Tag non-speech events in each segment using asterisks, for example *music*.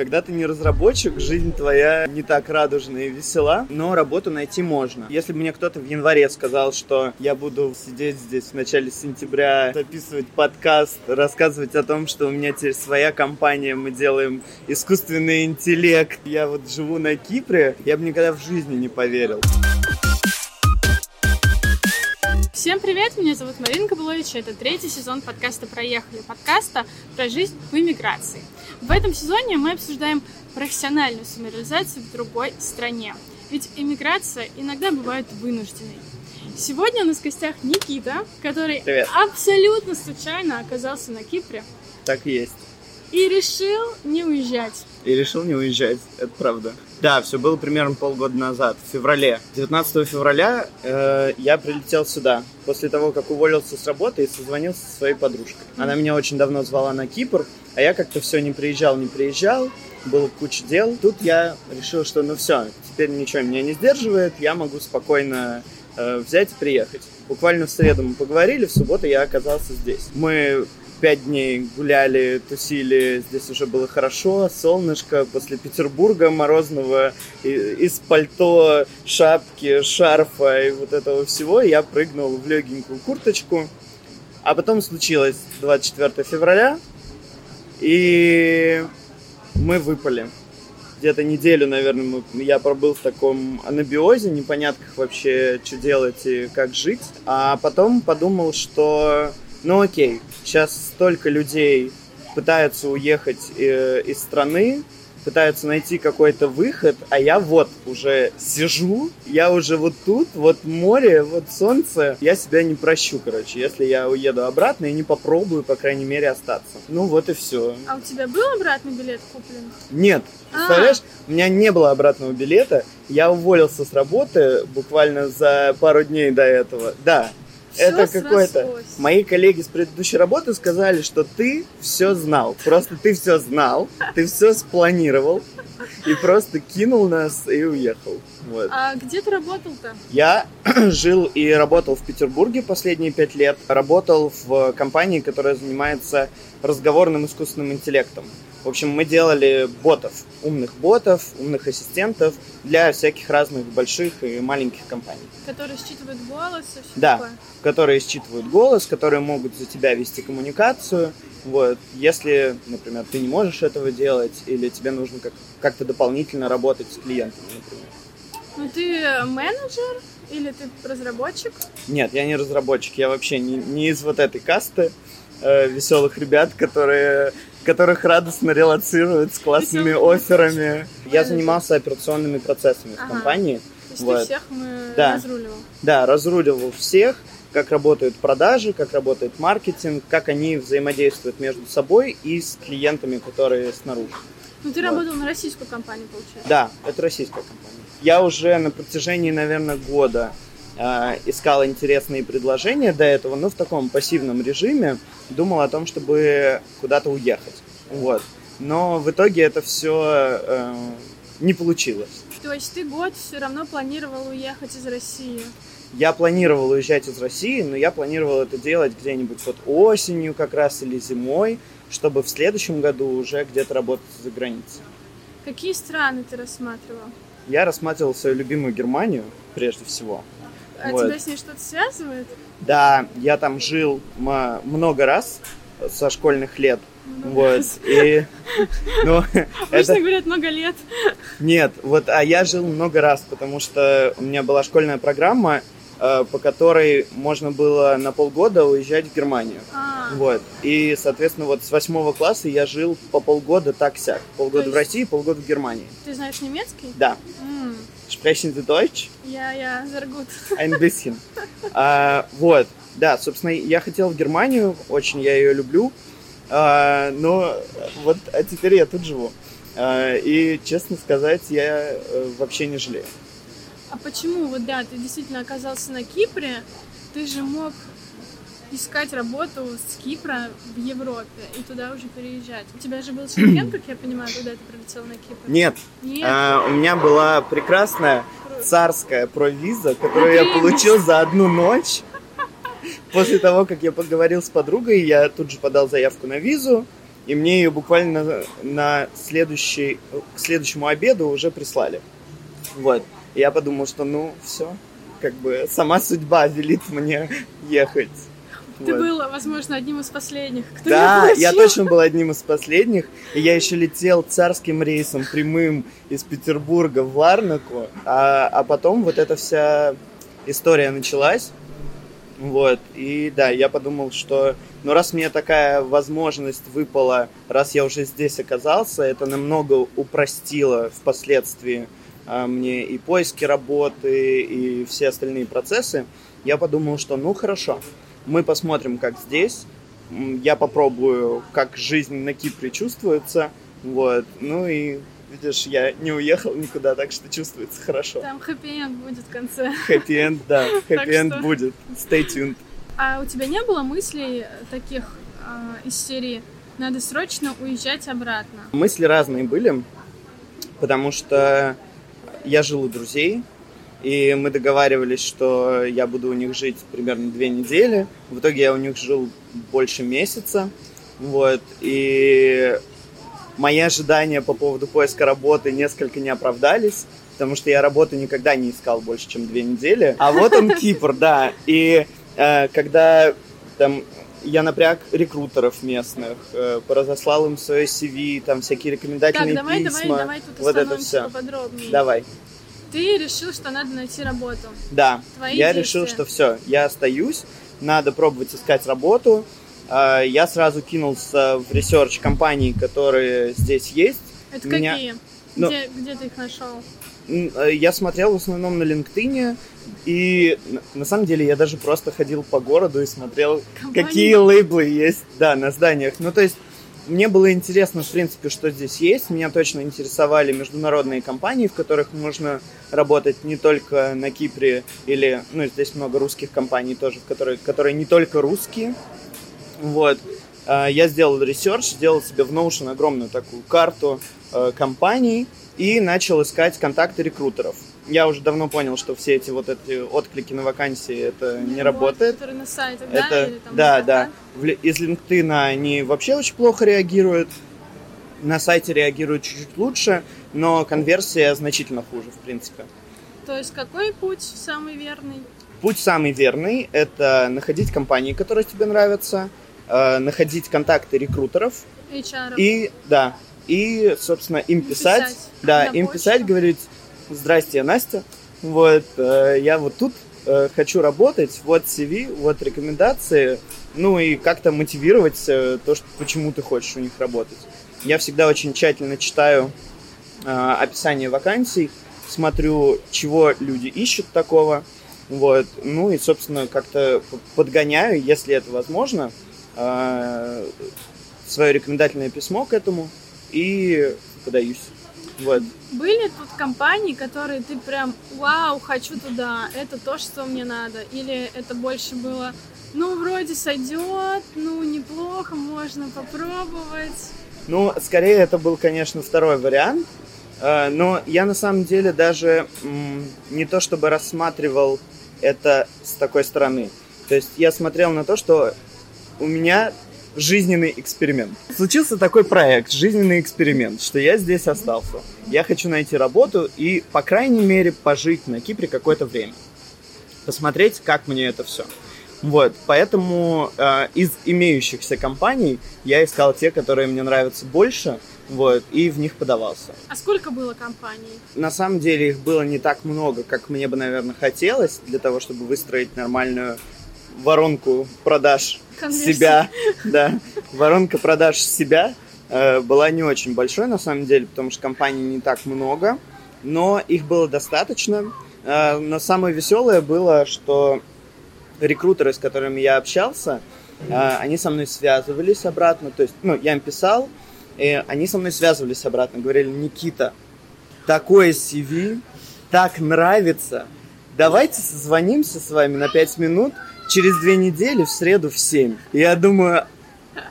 Когда ты не разработчик, жизнь твоя не так радужная и весела, но работу найти можно. Если бы мне кто-то в январе сказал, что я буду сидеть здесь в начале сентября, записывать подкаст, рассказывать о том, что у меня теперь своя компания, мы делаем искусственный интеллект, я вот живу на Кипре, я бы никогда в жизни не поверил. Всем привет, меня зовут Марина Кабулович, это третий сезон подкаста «Проехали», подкаста про жизнь в иммиграции. В этом сезоне мы обсуждаем профессиональную самореализацию в другой стране. Ведь иммиграция иногда бывает вынужденной. Сегодня у нас в гостях Никита, который Привет. абсолютно случайно оказался на Кипре Так и есть. и решил не уезжать. И решил не уезжать, это правда. Да, все было примерно полгода назад, в феврале. 19 февраля э, я прилетел сюда, после того, как уволился с работы и созвонился со своей подружкой. Она меня очень давно звала на Кипр, а я как-то все не приезжал, не приезжал, было куча дел. Тут я решил, что ну все, теперь ничего меня не сдерживает, я могу спокойно э, взять и приехать. Буквально в среду мы поговорили, в субботу я оказался здесь. Мы пять дней гуляли, тусили, здесь уже было хорошо, солнышко, после Петербурга морозного, и- из пальто, шапки, шарфа и вот этого всего я прыгнул в легенькую курточку. А потом случилось 24 февраля, и мы выпали. Где-то неделю, наверное, я пробыл в таком анабиозе, непонятках вообще, что делать и как жить. А потом подумал, что, ну окей, сейчас столько людей пытаются уехать э, из страны, пытаются найти какой-то выход, а я вот уже сижу, я уже вот тут, вот море, вот солнце. Я себя не прощу, короче, если я уеду обратно и не попробую, по крайней мере, остаться. Ну вот и все. А у тебя был обратный билет куплен? Нет, представляешь, у меня не было обратного билета. Я уволился с работы буквально за пару дней до этого. Да, Это какое-то... Мои коллеги с предыдущей работы сказали, что ты все знал. Просто ты все знал, ты все спланировал и просто кинул нас и уехал. Вот. А где ты работал-то? Я *clears throat* жил и работал в Петербурге последние пять лет. Работал в компании, которая занимается разговорным искусственным интеллектом. В общем, мы делали ботов, умных ботов, умных ассистентов для всяких разных больших и маленьких компаний. Который считывает голос и все Да. такое? которые считывают голос, которые могут за тебя вести коммуникацию. Вот. Если, например, ты не можешь этого делать, или тебе нужно как- как-то дополнительно работать с клиентами, например. Ну ты менеджер или ты разработчик? Нет, я не разработчик, я вообще не, не из вот этой касты э, веселых ребят, которые которых радостно релацируют с классными Весёлых офферами. Я занимался операционными процессами в компании. То есть Вот. всех мы Да. разруливал? Да, разруливал всех, как работают продажи, как работает маркетинг, как они взаимодействуют между собой и с клиентами, которые снаружи. Ну ты Вот. работал на российскую компанию, получается? Да, это российская компания. Я уже на протяжении, наверное, года искал интересные предложения до этого, но в таком пассивном режиме думал о том, чтобы куда-то уехать. Вот. Но в итоге это все не получилось. То есть ты год все равно планировал уехать из России? Я планировал уезжать из России, но я планировал это делать где-нибудь вот осенью как раз или зимой, чтобы в следующем году уже где-то работать за границей. Какие страны ты рассматривал? Я рассматривал свою любимую Германию прежде всего. А Вот. тебя с ней что-то связывает? Да, я там жил много раз со школьных лет. Много Вот. раз. И, *laughs* ну, Обычно это... говорят много лет. Нет, вот, а я жил много раз, потому что у меня была школьная программа, по которой можно было на полгода уезжать в Германию. А, Вот. И, соответственно, вот с восьмого класса я жил по полгода так-сяк. Полгода То в есть- России, полгода в Германии. ты знаешь немецкий? Да. М, Sprechen Sie Deutsch? Я, я, Заргут. Ein bisschen. А, вот, да, собственно, я хотел в Германию, очень я ее люблю, А, но вот, а теперь я тут живу. А, и, честно сказать, я э, вообще не жалею. А почему, вот да, ты действительно оказался на Кипре, ты же мог искать работу с Кипра в Европе и туда уже переезжать. У тебя же был шенген, как я понимаю, когда ты прилетел на Кипр? Нет, Нет? а, у меня была прекрасная царская провиза, которую я получил за одну ночь. После того, как я поговорил с подругой, я тут же подал заявку на визу. и мне ее буквально на, на следующий, к следующему обеду уже прислали. Вот. И я подумал, что ну все, как бы сама судьба велит мне ехать. Ты вот. был, возможно, одним из последних, кто Да, я точно был одним из последних. И я еще летел царским рейсом прямым из Петербурга в Ларнаку. А, а потом вот эта вся история началась. Вот. И да, я подумал, что ну раз мне такая возможность выпала, раз я уже здесь оказался, это намного упростило впоследствии мне и поиски работы, и все остальные процессы. Я подумал, что ну хорошо, мы посмотрим, как здесь. Я попробую, как жизнь на Кипре чувствуется. Вот. Ну и видишь, я не уехал никуда, так что чувствуется хорошо. Там хэппи-энд будет в конце. Хэппи-энд, да, хэппи-энд будет. Stay tuned. А у тебя не было мыслей таких э, из серии «надо срочно уезжать обратно»? Мысли разные были, потому что я жил у друзей, и мы договаривались, что я буду у них жить примерно две недели. В итоге я у них жил больше месяца. Вот. И мои ожидания по поводу поиска работы несколько не оправдались, потому что я работу никогда не искал больше, чем две недели. А вот он *laughs* Кипр, да. И э, когда там я напряг рекрутеров местных, э, поразослал им свое CV, там всякие рекомендательные так, давай, письма. Давай, давай, тут вот это все. поподробнее. Давай. Ты решил, что надо найти работу. Да. Твои я действия. решил, что все, я остаюсь, надо пробовать искать работу. А, я сразу кинулся в research компаний, которые здесь есть. Это Меня... какие? Ну, где, где ты их нашел? Э, я смотрел в основном на LinkedIn, и на самом деле я даже просто ходил по городу и смотрел, Компания? какие лейблы есть, да, на зданиях. Ну, то есть мне было интересно, в принципе, что здесь есть. Меня точно интересовали международные компании, в которых можно работать не только на Кипре или, ну, здесь много русских компаний тоже, которые, которые не только русские. Вот. А, я сделал research, сделал себе в Notion огромную такую карту э, компаний и начал искать контакты рекрутеров я уже давно понял, что все эти вот эти отклики на вакансии это не, не работает. Которые на сайтах, это, да? Или там да, да. В, из LinkedIn они вообще очень плохо реагируют. На сайте реагируют чуть-чуть лучше, но конверсия значительно хуже, в принципе. То есть какой путь самый верный? Путь самый верный – это находить компании, которые тебе нравятся, э, находить контакты рекрутеров. HR. И, да, и, собственно, им писать. писать. Да, им почту. писать, говорить, Здрасте, я Настя. Вот, э, я вот тут э, хочу работать, вот CV, вот рекомендации, ну и как-то мотивировать э, то, что, почему ты хочешь у них работать. Я всегда очень тщательно читаю описание вакансий, смотрю, чего люди ищут такого, вот, ну и, собственно, как-то подгоняю, если это возможно, свое рекомендательное письмо к этому и подаюсь. Вот. Были тут компании, которые ты прям, вау, хочу туда, это то, что мне надо? Или это больше было, ну, вроде сойдет, ну, неплохо, можно попробовать? Ну, скорее это был, конечно, второй вариант. Э, но я на самом деле даже не то чтобы рассматривал это с такой стороны. То есть я смотрел на то, что у меня жизненный эксперимент. Случился такой проект, жизненный эксперимент, что я здесь остался. Я хочу найти работу и, по крайней мере, пожить на Кипре какое-то время. Посмотреть, как мне это все. Вот, поэтому э, из имеющихся компаний я искал те, которые мне нравятся больше, вот, и в них подавался. А сколько было компаний? На самом деле их было не так много, как мне бы, наверное, хотелось, для того, чтобы выстроить нормальную воронку продаж Конверсия. себя, да, воронка продаж себя э, была не очень большой на самом деле, потому что компаний не так много, но их было достаточно. Э, но самое веселое было, что рекрутеры, с которыми я общался, э, они со мной связывались обратно, то есть, ну, я им писал, и они со мной связывались обратно, говорили, Никита, такое CV, так нравится, давайте созвонимся с вами на 5 минут, через две недели, в среду в 7. Я думаю,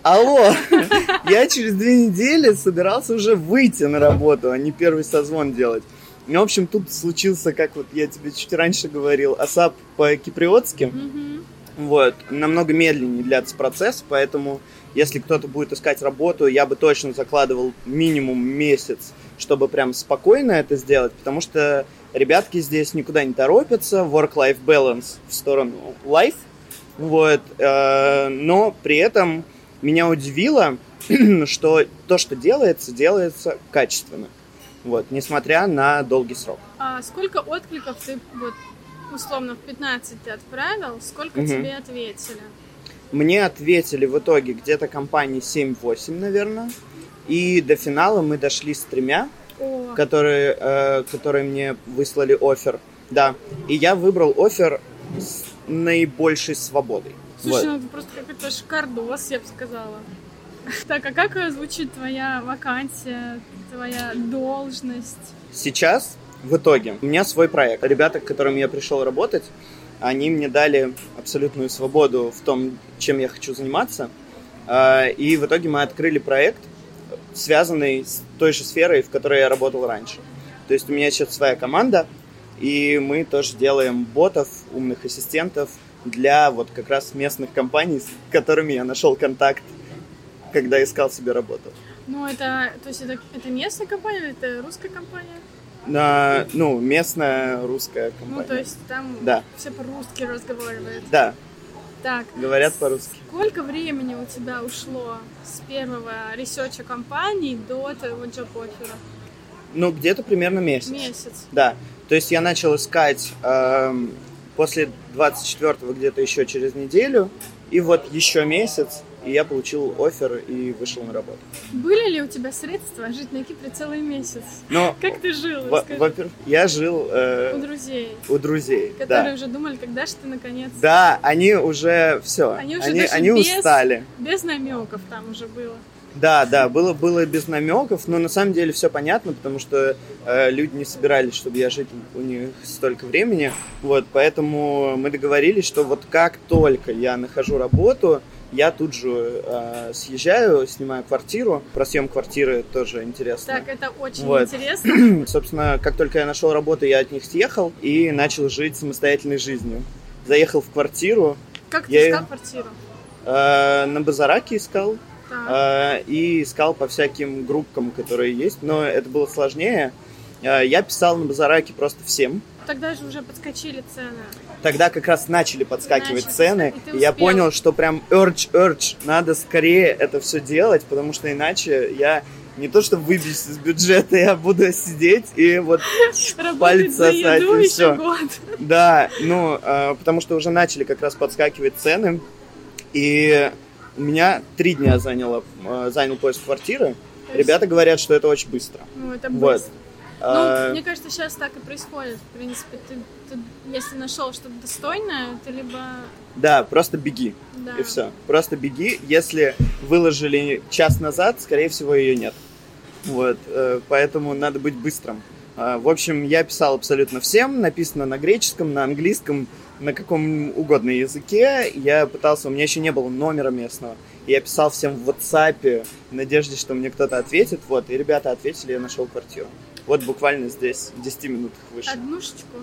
алло, *laughs* я через две недели собирался уже выйти на работу, а не первый созвон делать. Ну, в общем, тут случился, как вот я тебе чуть раньше говорил, АСАП по-киприотски. Mm-hmm. Вот, намного медленнее длятся процесс, поэтому если кто-то будет искать работу, я бы точно закладывал минимум месяц, чтобы прям спокойно это сделать, потому что ребятки здесь никуда не торопятся, work-life balance в сторону life, вот, э, но при этом меня удивило, *clears throat* что то, что делается, делается качественно. Вот, несмотря на долгий срок. А сколько откликов ты вот условно в 15 ты отправил, сколько угу. тебе ответили? Мне ответили в итоге где-то компании 7-8, наверное. И до финала мы дошли с тремя, О. которые, э, которые мне выслали офер. Да. И я выбрал офер с наибольшей свободой. Слушай, вот. ну это просто какой-то шикардос, я бы сказала. *laughs* Так, а как звучит твоя вакансия, твоя должность? Сейчас, в итоге, у меня свой проект. Ребята, к которым я пришел работать, они мне дали абсолютную свободу в том, чем я хочу заниматься. А, и в итоге мы открыли проект, связанный с той же сферой, в которой я работал раньше. То есть у меня сейчас своя команда, и мы тоже делаем ботов, умных ассистентов для вот как раз местных компаний, с которыми я нашел контакт когда искал себе работу. Ну, это, то есть это, это местная компания или это русская компания? На, ну, местная русская компания. Ну, то есть там да. все по-русски разговаривают. Да. Так. Говорят по-русски. Сколько времени у тебя ушло с первого research а компании до твоего job offer а? Ну, где-то примерно месяц. Месяц. Да. То есть я начал искать э, после 24-го где-то еще через неделю, и вот еще месяц и я получил offer и вышел на работу. Были ли у тебя средства жить на Кипре целый месяц? Но, как ты жил? Во-первых, я жил... Э, у друзей. У друзей, Которые да. уже думали, когда же ты наконец... Да, они уже все. Они уже они, даже они без, устали. Без намеков там уже было. Да, да, было, было без намеков, но на самом деле все понятно, потому что э, люди не собирались, чтобы я жить у них столько времени. Вот, поэтому мы договорились, что вот как только я нахожу работу, я тут же э, съезжаю, снимаю квартиру. Про съем квартиры тоже интересно. Так, это очень вот. интересно. *clears throat* Собственно, как только я нашел работу, я от них съехал и начал жить самостоятельной жизнью. Заехал в квартиру. Как ты искал квартиру? Э, на Базараке искал. Э, и искал по всяким группкам, которые есть. Но это было сложнее. Э, я писал на Базараке просто всем. Тогда же уже подскочили цены тогда как раз начали подскакивать начали, цены, и, и я понял, что прям urge, urge, надо скорее это все делать, потому что иначе я не то что выбьюсь из бюджета, я буду сидеть и вот пальцы сосать и все. Да, ну, э, потому что уже начали как раз подскакивать цены, и у меня три дня заняло, э, занял поиск квартиры. Ребята говорят, что это очень быстро. Ну, это быстро. Вот. Ну, а... мне кажется, сейчас так и происходит. В принципе, ты, ты если нашел что-то достойное, ты либо... Да, просто беги. Да. И все. Просто беги. Если выложили час назад, скорее всего, ее нет. Вот. Э, поэтому надо быть быстрым. А, в общем, я писал абсолютно всем. Написано на греческом, на английском, на каком угодно языке. Я пытался, у меня еще не было номера местного. Я писал всем в WhatsApp в надежде, что мне кто-то ответит. Вот, и ребята ответили, я нашел квартиру. Вот буквально здесь, в 10 минутах выше. Однушечку?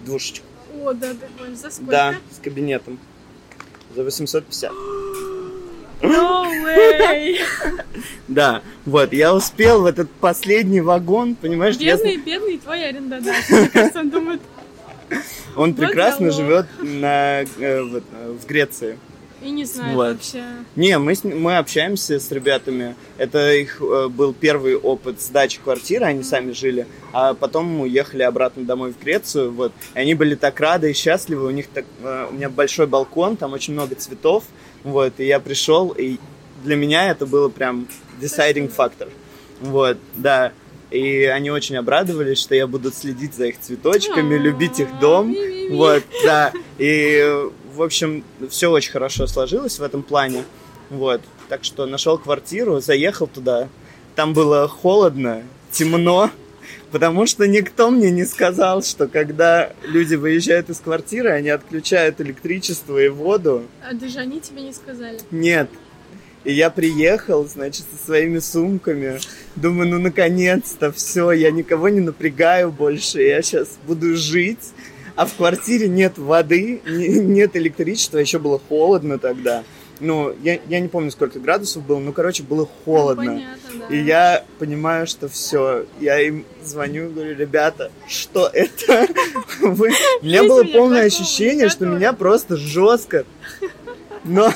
Двушечку. О, да, да, за сколько? Да, с кабинетом. За 850. *gasps* No way! *laughs* Да, вот, я успел в этот последний вагон, понимаешь? Бедный, я... бедный твой арендодатель. Мне кажется, он думает... *laughs* Он прекрасно живет на, э, в, в Греции. И не знаю вот. вообще. Не, мы, с, мы общаемся с ребятами. Это их э, был первый опыт сдачи квартиры, они сами жили. А потом мы уехали обратно домой в Грецию. Вот. И они были так рады и счастливы. У них так, э, у меня большой балкон, там очень много цветов. Вот. И я пришел, и для меня это было прям deciding factor. Вот, да. И они очень обрадовались, что я буду следить за их цветочками, любить их дом. Вот, да. И в общем, все очень хорошо сложилось в этом плане. Вот. Так что нашел квартиру, заехал туда. Там было холодно, темно, потому что никто мне не сказал, что когда люди выезжают из квартиры, они отключают электричество и воду. А даже они тебе не сказали? Нет. И я приехал, значит, со своими сумками. Думаю, ну наконец-то все, я никого не напрягаю больше, я сейчас буду жить а в квартире нет воды, нет электричества, еще было холодно тогда. ну, я, я не помню, сколько градусов было, ну, короче, было холодно. Ну, понятно, да. И я понимаю, что все. Я им звоню, говорю, ребята, что это? *laughs* Вы... У меня было полное ощущение, что меня просто жестко, но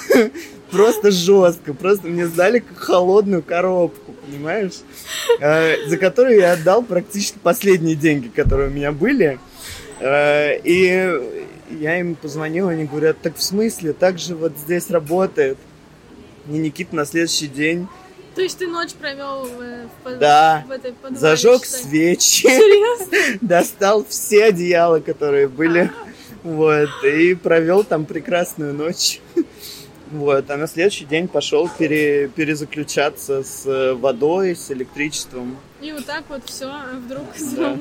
просто жестко. Просто мне сдали холодную коробку, понимаешь? Э, За которую я отдал практически последние деньги, которые у меня были. Э, И я им позвонил, они говорят, так в смысле, так же вот здесь работает. И Никита на следующий день То есть ты ночь провел в, Да. в этой подвале, зажег что свечи, Серьезно? *laughs* достал все одеяла, которые были, *laughs* вот, и провел там прекрасную ночь. Вот, а на следующий день пошел пере- перезаключаться с водой, с электричеством. И вот так вот все вдруг Да.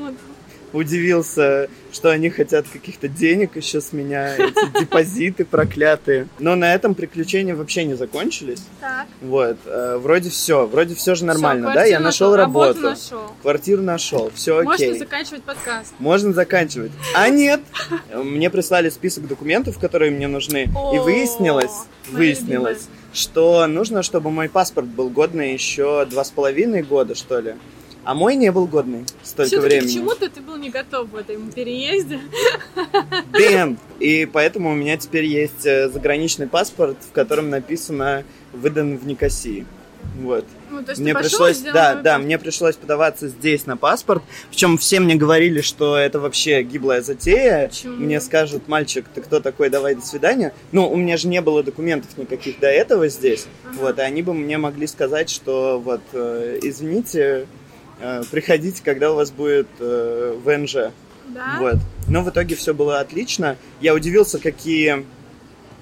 Удивился, что они хотят каких-то денег еще с меня, эти *laughs* депозиты проклятые. Но на этом приключения вообще не закончились. Так. Вот, э, вроде все, вроде все же нормально, да? Я нашел работу. нашел. Квартиру нашел, все окей. Можно заканчивать подкаст. Можно заканчивать. А нет! Мне прислали список документов, которые мне нужны. И выяснилось, выяснилось, что нужно, чтобы мой паспорт был годный еще два с половиной года, что ли. А мой не был годный столько Все-таки времени. к чему-то ты был не готов в этом переезде. Damn. И поэтому у меня теперь есть э, заграничный паспорт, в котором написано «выдан в Никосии». Вот. Ну, то есть Мне пришлось, да, да, мне пришлось подаваться здесь на паспорт. Причем все мне говорили, что это вообще гиблая затея. Почему? Мне скажут, мальчик, ты кто такой, давай до свидания. Ну, у меня же не было документов никаких до этого здесь. Ага. Вот, и они бы мне могли сказать, что вот, э, извините, приходите, когда у вас будет э, ВНЖ. Да? Вот. Но в итоге все было отлично. Я удивился, какие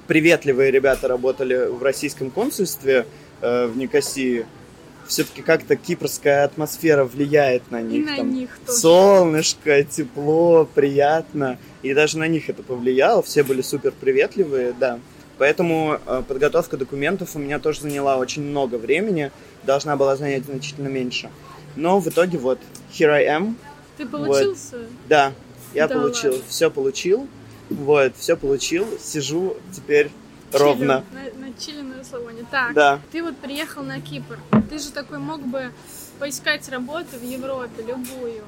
приветливые ребята работали в российском консульстве э, в Никосии. Все-таки как-то кипрская атмосфера влияет на И них. на там них тоже. солнышко, тепло, приятно. И даже на них это повлияло. Все были супер приветливые, да. Поэтому э, подготовка документов у меня тоже заняла очень много времени. Должна была занять значительно меньше. Но в итоге вот, here I am. Ты получил свою? Да, я Да получил, ладно. все получил. Вот, все получил. Сижу теперь Чили, ровно. На, на чили на расслабоне. Так, Да. ты вот приехал на Кипр. Ты же такой мог бы поискать работу в Европе, любую.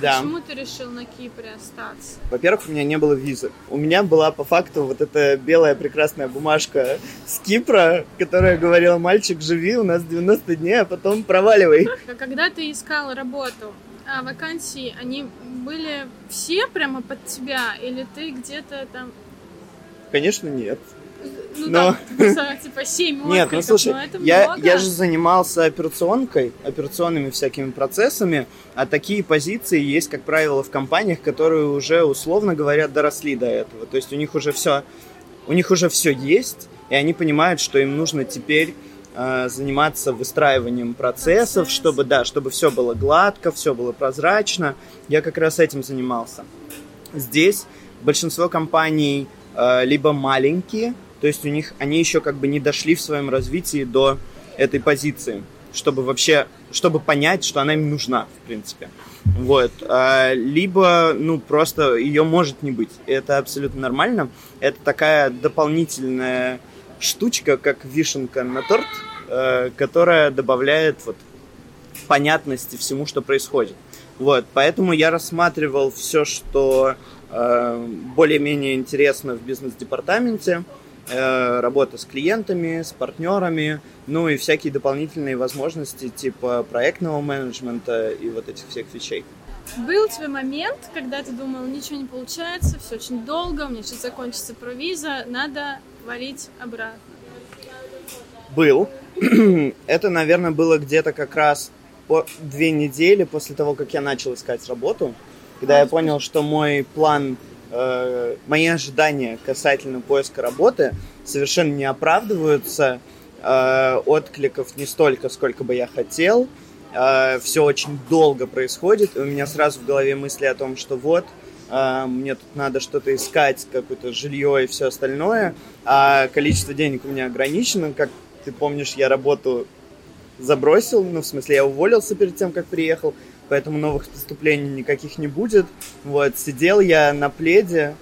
Да. Почему ты решил на Кипре остаться? Во-первых, у меня не было визы. У меня была по факту вот эта белая прекрасная бумажка с Кипра, которая говорила, мальчик, живи у нас 90 дней, а потом проваливай. А Когда ты искал работу, а вакансии, они были все прямо под тебя? Или ты где-то там... Конечно, нет. Ну Но- *laughs* типа, 7 Нет, ну слушай, я, много. я же занимался операционкой, операционными всякими процессами, а такие позиции есть, как правило, в компаниях, которые уже, условно говоря, доросли до этого. То есть у них уже все, у них уже все есть, и они понимают, что им нужно теперь э, заниматься выстраиванием процессов, Процесс. чтобы, да, чтобы все было гладко, все было прозрачно. Я как раз этим занимался. Здесь большинство компаний э, либо маленькие, то есть у них они еще как бы не дошли в своем развитии до этой позиции, чтобы вообще, чтобы понять, что она им нужна, в принципе. Вот. А, Либо, ну, просто ее может не быть. Это абсолютно нормально. Это такая дополнительная штучка, как вишенка на торт, э, которая добавляет вот понятности всему, что происходит. Вот, поэтому я рассматривал все, что э, более-менее интересно в бизнес-департаменте, работа с клиентами, с партнерами, ну и всякие дополнительные возможности типа проектного менеджмента и вот этих всех вещей. Был у тебя момент, когда ты думал, ничего не получается, все очень долго, у меня сейчас закончится провиза, надо валить обратно. Был. *clears throat* Это, наверное, было где-то как раз по две недели после того, как я начал искать работу, когда я понял, что мой план, э, мои ожидания касательно поиска работы совершенно не оправдываются, э, откликов не столько, сколько бы я хотел, все очень долго происходит, и у меня сразу в голове мысли о том, что вот, э, мне тут надо что-то искать, какое-то жилье и все остальное, а количество денег у меня ограничено, как ты помнишь, я работу забросил, ну, в смысле, я уволился перед тем, как приехал, поэтому новых поступлений никаких не будет. Вот, сидел я на пледе,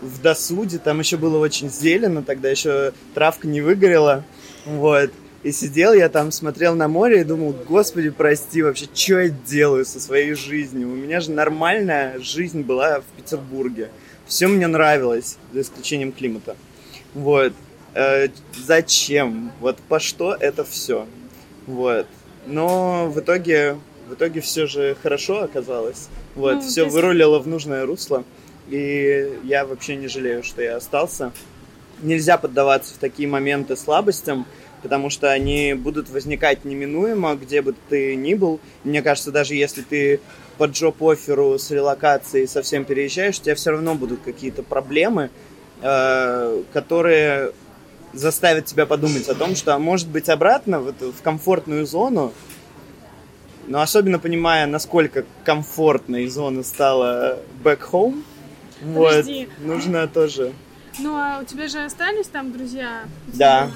в досуде, там еще было очень зелено, тогда еще травка не выгорела, вот. И сидел я там, смотрел на море и думал, господи, прости, вообще, что я делаю со своей жизнью? У меня же нормальная жизнь была в Петербурге. Все мне нравилось, за исключением климата. Вот. Э, зачем? Вот по что это все? Вот. Но в итоге, в итоге все же хорошо оказалось. Вот, ну, все есть... вырулило в нужное русло. И я вообще не жалею, что я остался. Нельзя поддаваться в такие моменты слабостям, потому что они будут возникать неминуемо, где бы ты ни был. Мне кажется, даже если ты по джоп-офферу с релокацией совсем переезжаешь, у тебя все равно будут какие-то проблемы, э, которые заставят тебя подумать о том, что, а может быть, обратно в, эту, в комфортную зону, но особенно понимая, насколько комфортной зона стала back home, вот, нужно тоже... Ну, а у тебя же остались там друзья? Да.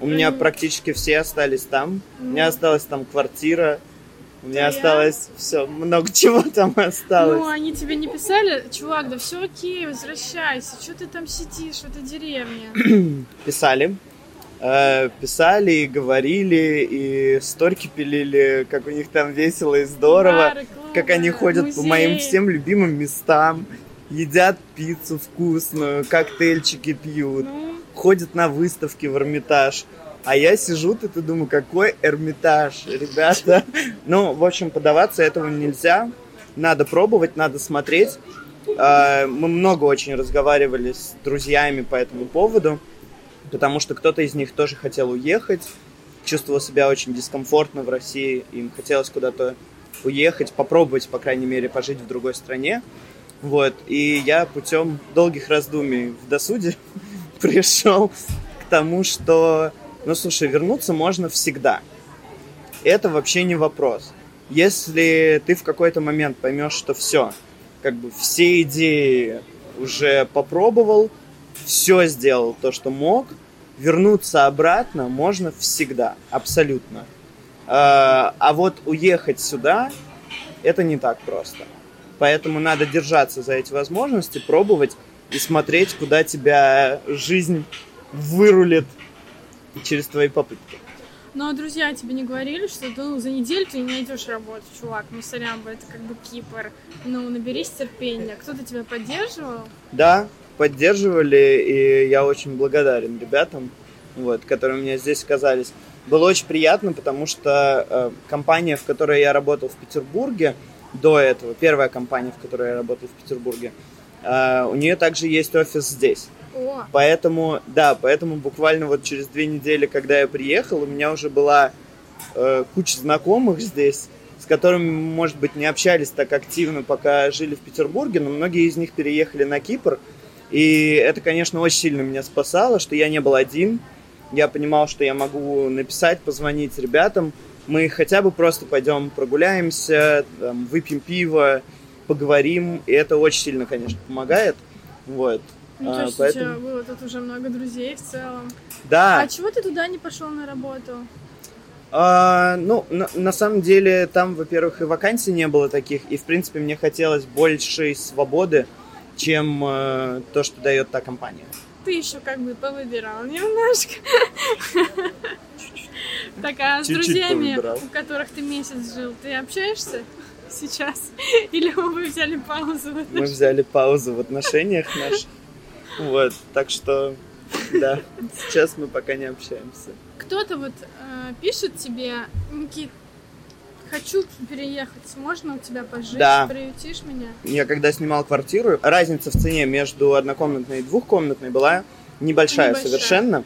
У меня практически все остались там. У меня осталась там квартира. У меня осталось все, много *laughs* чего там осталось. Ну, они тебе не писали, чувак, да все окей, возвращайся, что ты там сидишь в этой деревне? *clears throat* Писали. Э, писали и говорили, и сторки пилили, как у них там весело и здорово, Бары, клубы, как они ходят музей. по моим всем любимым местам, едят пиццу вкусную, коктейльчики пьют. Ну, ходят на выставки в Эрмитаж. А я сижу тут и думаю, какой Эрмитаж, ребята. *laughs* Ну, в общем, подаваться этого нельзя. Надо пробовать, надо смотреть. А, мы много очень разговаривали с друзьями по этому поводу, потому что кто-то из них тоже хотел уехать, чувствовал себя очень дискомфортно в России, им хотелось куда-то уехать, попробовать, по крайней мере, пожить в другой стране. Вот, и я путем долгих раздумий в досуде *laughs* пришел к тому, что, ну слушай, вернуться можно всегда. Это вообще не вопрос. Если ты в какой-то момент поймешь, что все, как бы все идеи уже попробовал, все сделал то, что мог, вернуться обратно можно всегда, абсолютно. А, а вот уехать сюда, это не так просто. Поэтому надо держаться за эти возможности, пробовать и смотреть, куда тебя жизнь вырулит через твои попытки. Ну, а друзья тебе не говорили, что ну, за неделю ты не найдешь работу, чувак, ну, сорян, это как бы Кипр. Ну, наберись терпения. Кто-то тебя поддерживал? Да, поддерживали, и я очень благодарен ребятам, вот, которые мне здесь оказались. Было очень приятно, потому что э, компания, в которой я работал в Петербурге до этого, первая компания, в которой я работал в Петербурге, Uh, у нее также есть офис здесь. О. Поэтому, да, поэтому буквально вот через две недели, когда я приехал, у меня уже была uh, куча знакомых здесь, с которыми, может быть, не общались так активно, пока жили в Петербурге, но многие из них переехали на Кипр. И это, конечно, очень сильно меня спасало, что я не был один. Я понимал, что я могу написать, позвонить ребятам. Мы хотя бы просто пойдем прогуляемся, там, выпьем пиво, поговорим, и это очень сильно, конечно, помогает. Вот. Ну, то есть поэтому... у тебя было тут уже много друзей в целом. Да. А чего ты туда не пошел на работу? А, ну, на, на самом деле, там, во-первых, и вакансий не было таких, и, в принципе, мне хотелось большей свободы, чем э, то, что дает та компания. Ты еще как бы повыбирал немножко. Так, а с друзьями, у которых ты месяц жил, ты общаешься? сейчас? Или вы взяли паузу? Мы взяли паузу в отношениях наших. Вот, так что, да, сейчас мы пока не общаемся. Кто-то вот э, пишет тебе, Никит, хочу переехать, можно у тебя пожить, да. приютишь меня? Я когда снимал квартиру, разница в цене между однокомнатной и двухкомнатной была небольшая, небольшая. совершенно.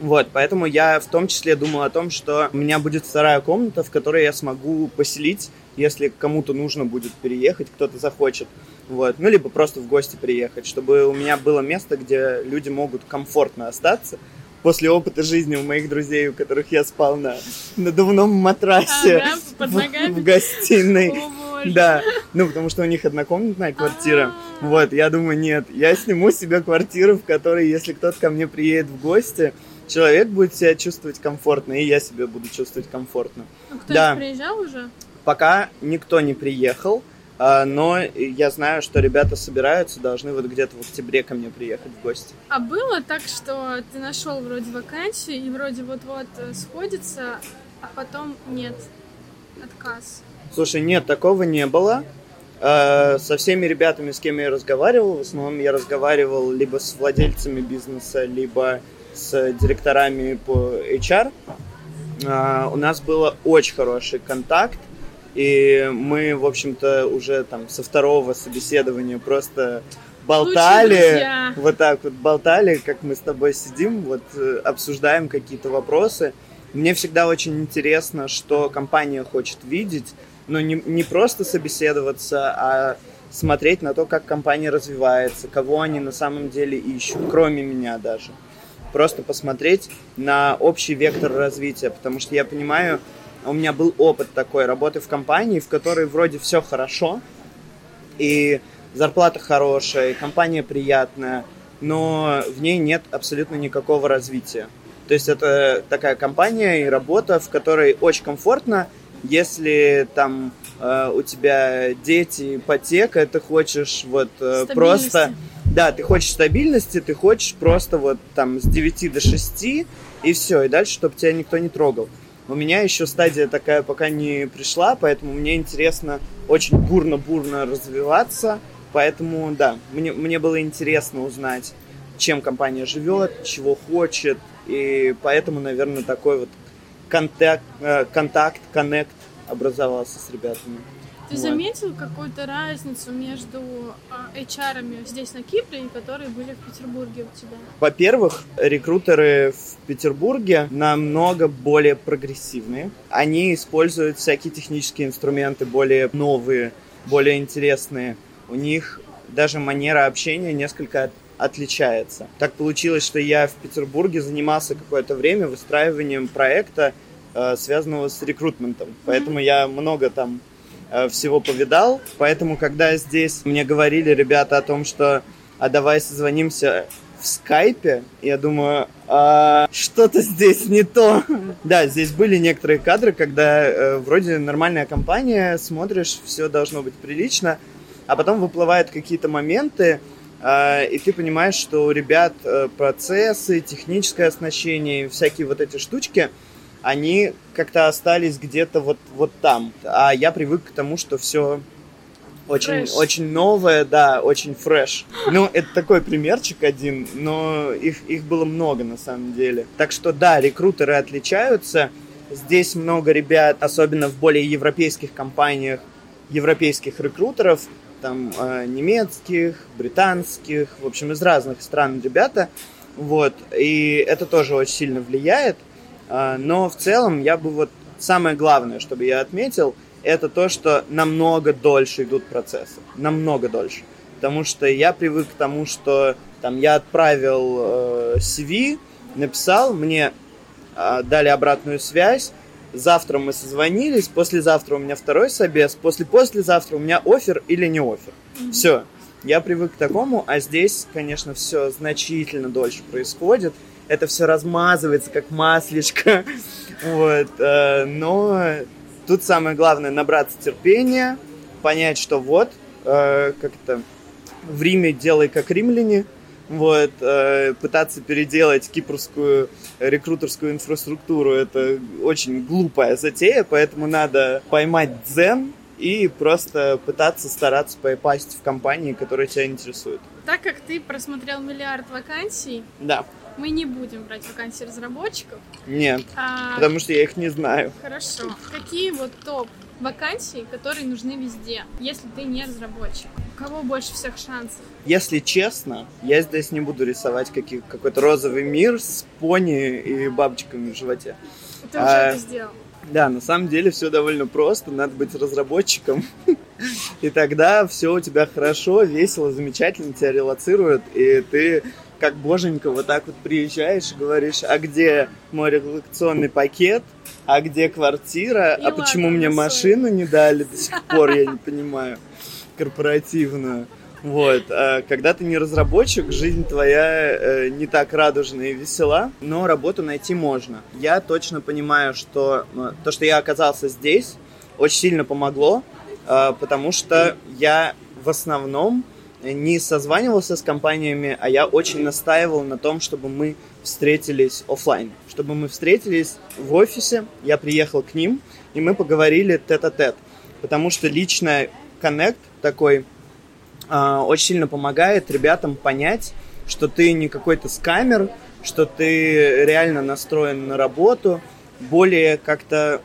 Вот, поэтому я в том числе думал о том, что у меня будет вторая комната, в которой я смогу поселить если кому-то нужно будет переехать, кто-то захочет. Вот. Ну, либо просто в гости приехать, чтобы у меня было место, где люди могут комфортно остаться. После опыта жизни у моих друзей, у которых я спал на надувном матрасе ага, под в, в гостиной. О, да, ну потому что у них однокомнатная квартира. А-а-а. Вот, я думаю, нет, я сниму себе квартиру, в которой, если кто-то ко мне приедет в гости, человек будет себя чувствовать комфортно, и я себя буду чувствовать комфортно. А кто да. приезжал уже? Пока никто не приехал. А, но я знаю, что ребята собираются, должны вот где-то в октябре ко мне приехать в гости. А было так, что ты нашел вроде вакансию и вроде вот-вот э, сходится, а потом нет, отказ? Слушай, нет, такого не было. А, со всеми ребятами, с кем я разговаривал, в основном я разговаривал либо с владельцами бизнеса, либо с директорами по HR. А, у нас был очень хороший контакт, и мы, в общем-то, уже там со второго собеседования просто болтали, вот так вот болтали, как мы с тобой сидим, вот э, обсуждаем какие-то вопросы. Мне всегда очень интересно, что компания хочет видеть, но не, не просто собеседоваться, а смотреть на то, как компания развивается, кого они на самом деле ищут, кроме меня даже. Просто посмотреть на общий вектор развития, потому что я понимаю, у меня был опыт такой работы в компании, в которой вроде все хорошо, и зарплата хорошая, и компания приятная, но в ней нет абсолютно никакого развития. То есть это такая компания и работа, в которой очень комфортно, если там э, у тебя дети, ипотека, ты хочешь вот э, просто... Да, ты хочешь стабильности, ты хочешь просто вот там с 9 до 6 и все, и дальше, чтобы тебя никто не трогал. У меня еще стадия такая пока не пришла, поэтому мне интересно очень бурно-бурно развиваться. Поэтому, да, мне, мне было интересно узнать, чем компания живет, чего хочет. И поэтому, наверное, такой вот контакт, э, контакт, коннект образовался с ребятами. Ты вот. заметил какую-то разницу между HR здесь на Кипре и которые были в Петербурге у тебя? Во-первых, рекрутеры в Петербурге намного более прогрессивные. Они используют всякие технические инструменты более новые, более интересные. У них даже манера общения несколько отличается. Так получилось, что я в Петербурге занимался какое-то время выстраиванием проекта, э, связанного с рекрутментом. Поэтому mm-hmm. я много там всего повидал. Поэтому, когда здесь мне говорили ребята о том, что а давай созвонимся в скайпе, я думаю, а, что-то здесь не то. *laughs* да, здесь были некоторые кадры, когда э, вроде нормальная компания, смотришь, все должно быть прилично, а потом выплывают какие-то моменты, э, и ты понимаешь, что у ребят э, процессы, техническое оснащение, всякие вот эти штучки – они как-то остались где-то вот, вот там. А я привык к тому, что все очень, очень новое, да, очень фреш. Ну, это такой примерчик один, но их, их было много на самом деле. Так что да, рекрутеры отличаются. Здесь много ребят, особенно в более европейских компаниях, европейских рекрутеров, там э, немецких, британских, в общем, из разных стран ребята. Вот, и это тоже очень сильно влияет. А, но в целом я бы вот самое главное, чтобы я отметил, это то, что намного дольше идут процессы. Намного дольше. Потому что я привык к тому, что там я отправил э, CV, написал, мне э, дали обратную связь, завтра мы созвонились, послезавтра у меня второй собес, после послезавтра у меня офер или не офер. Mm-hmm. Все. Я привык к такому, а здесь, конечно, все значительно дольше происходит это все размазывается как маслишко. *laughs* Вот. Э, но тут самое главное набраться терпения, понять, что вот, э, как это, в Риме делай как римляне, вот, э, пытаться переделать кипрскую рекрутерскую инфраструктуру, это очень глупая затея, поэтому надо поймать дзен и просто пытаться стараться попасть в компании, которые тебя интересуют. Так как ты просмотрел миллиард вакансий, да мы не будем брать вакансии разработчиков. Нет, а... потому что я их не знаю. Хорошо. Какие вот топ вакансий, которые нужны везде, если ты не разработчик? У кого больше всех шансов? Если честно, я здесь не буду рисовать какие, какой-то розовый мир с пони и бабочками в животе. Ты уже а, это сделал. Да, на самом деле все довольно просто. Надо быть разработчиком. *laughs* И тогда все у тебя хорошо, весело, замечательно, тебя релацируют, и ты как боженька вот так вот приезжаешь и говоришь, а где мой релакционный пакет, а где квартира, и а почему мне машину не дали до сих пор, я не понимаю, корпоративную. Вот. А когда ты не разработчик, жизнь твоя э, не так радужная и весела, но работу найти можно. Я точно понимаю, что э, то, что я оказался здесь, очень сильно помогло, э, потому что я в основном не созванивался с компаниями, а я очень настаивал на том, чтобы мы встретились офлайн, чтобы мы встретились в офисе, я приехал к ним, и мы поговорили тет-а-тет, потому что личный коннект такой э, очень сильно помогает ребятам понять, что ты не какой-то скамер, что ты реально настроен на работу, более как-то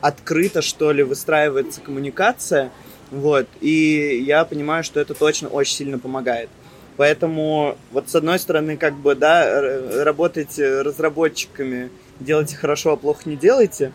открыто, что ли, выстраивается коммуникация, вот, и я понимаю, что это точно очень сильно помогает. Поэтому, вот с одной стороны, как бы, да, работайте разработчиками, делайте хорошо, а плохо не делайте,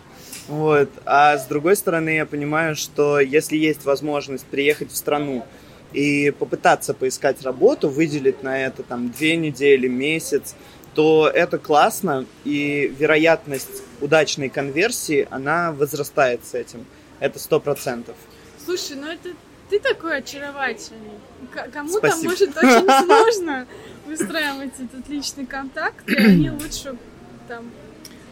вот, а с другой стороны, я понимаю, что если есть возможность приехать в страну, и попытаться поискать работу, выделить на это там две недели, месяц, то это классно, и вероятность удачной конверсии, она возрастает с этим. Это сто процентов. Слушай, ну это ты такой очаровательный. Кому-то может очень сложно выстраивать этот личный контакт, и они *clears throat* лучше там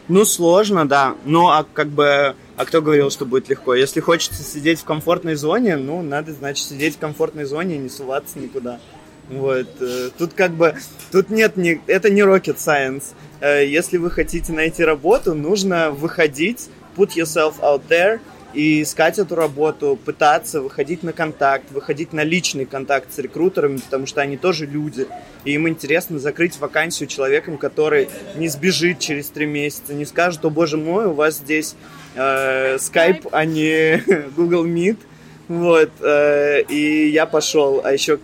ну, сложно, да. Ну, а как бы... А кто говорил, что будет легко? Если хочется сидеть в комфортной зоне, ну, надо, значит, сидеть в комфортной зоне и не суваться никуда. Вот. Э, тут как бы... Тут нет... ни Это не rocket science. Э, если вы хотите найти работу, нужно выходить, put yourself out there, и искать эту работу, пытаться выходить на контакт, выходить на личный контакт с рекрутерами, потому что они тоже люди. И им интересно закрыть вакансию человеком, который не сбежит через три месяца, не скажет, о боже мой, у вас здесь э, Skype, а не *laughs* Google Meet. Вот, э, и я пошел, а еще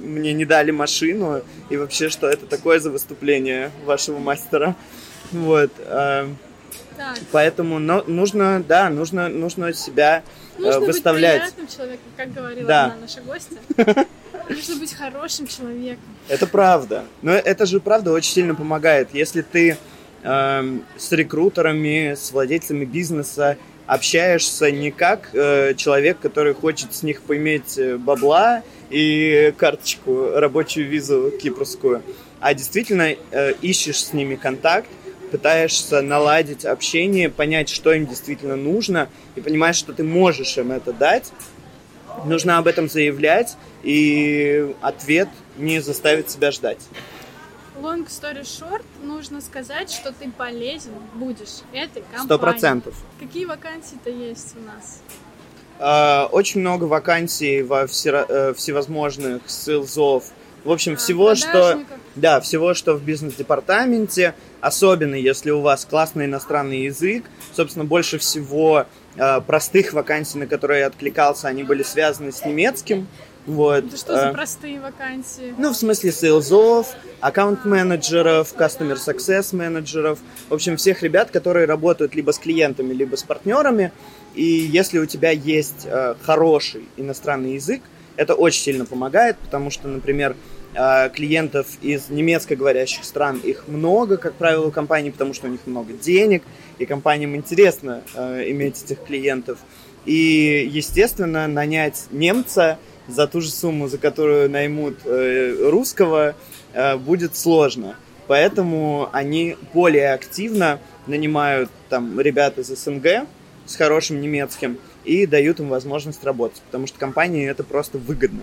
мне не дали машину, и вообще, что это такое за выступление вашего мастера. Вот, э, так. Поэтому но, нужно, да, нужно, нужно себя э, нужно выставлять. Нужно быть приятным человеком, как говорила да. одна наша гостья. *laughs* Нужно быть хорошим человеком. Это правда. Но это же правда очень сильно помогает. Если ты э, с рекрутерами, с владельцами бизнеса общаешься не как э, человек, который хочет с них поиметь э, бабла и карточку, рабочую визу кипрскую, а действительно э, ищешь с ними контакт, пытаешься наладить общение, понять, что им действительно нужно, и понимаешь, что ты можешь им это дать, нужно об этом заявлять, и ответ не заставит себя ждать. Long story short, нужно сказать, что ты полезен будешь этой компании. Сто процентов. Какие вакансии-то есть у нас? Uh, очень много вакансий во uh, всевозможных селзов, в общем, а, всего, что... Да, всего, что в бизнес-департаменте, особенно если у вас классный иностранный язык. Собственно, больше всего э, простых вакансий, на которые я откликался, они были связаны с немецким. Вот. Это что за э, простые вакансии? Ну, в смысле сейлзов, аккаунт-менеджеров, customer success менеджеров. В общем, всех ребят, которые работают либо с клиентами, либо с партнерами. И если у тебя есть э, хороший иностранный язык, это очень сильно помогает, потому что, например, клиентов из немецкоговорящих стран их много, как правило, у компаний, потому что у них много денег, и компаниям интересно э, иметь этих клиентов. И, естественно, нанять немца за ту же сумму, за которую наймут э, русского, будет сложно. Поэтому они более активно нанимают там ребят из СНГ с хорошим немецким, и дают им возможность работать, потому что компании это просто выгодно.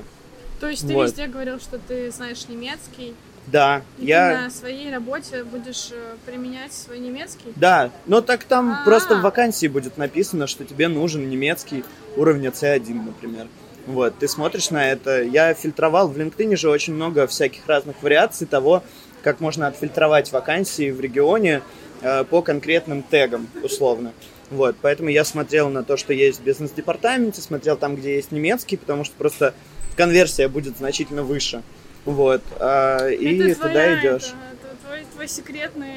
То есть ты вот. везде говорил, что ты знаешь немецкий? Да, и я... ты на своей работе будешь э, применять свой немецкий? Да, но так там А-а-а. просто в вакансии будет написано, что тебе нужен немецкий уровня C1, например. Вот, ты смотришь на это. Я фильтровал в LinkedIn же очень много всяких разных вариаций того, как можно отфильтровать вакансии в регионе э, по конкретным тегам, условно. Вот, поэтому я смотрел на то, что есть в бизнес-департаменте, смотрел там, где есть немецкий, потому что просто конверсия будет значительно выше. Вот, а, и это туда твоя, идешь. Это, это твой, твой секретный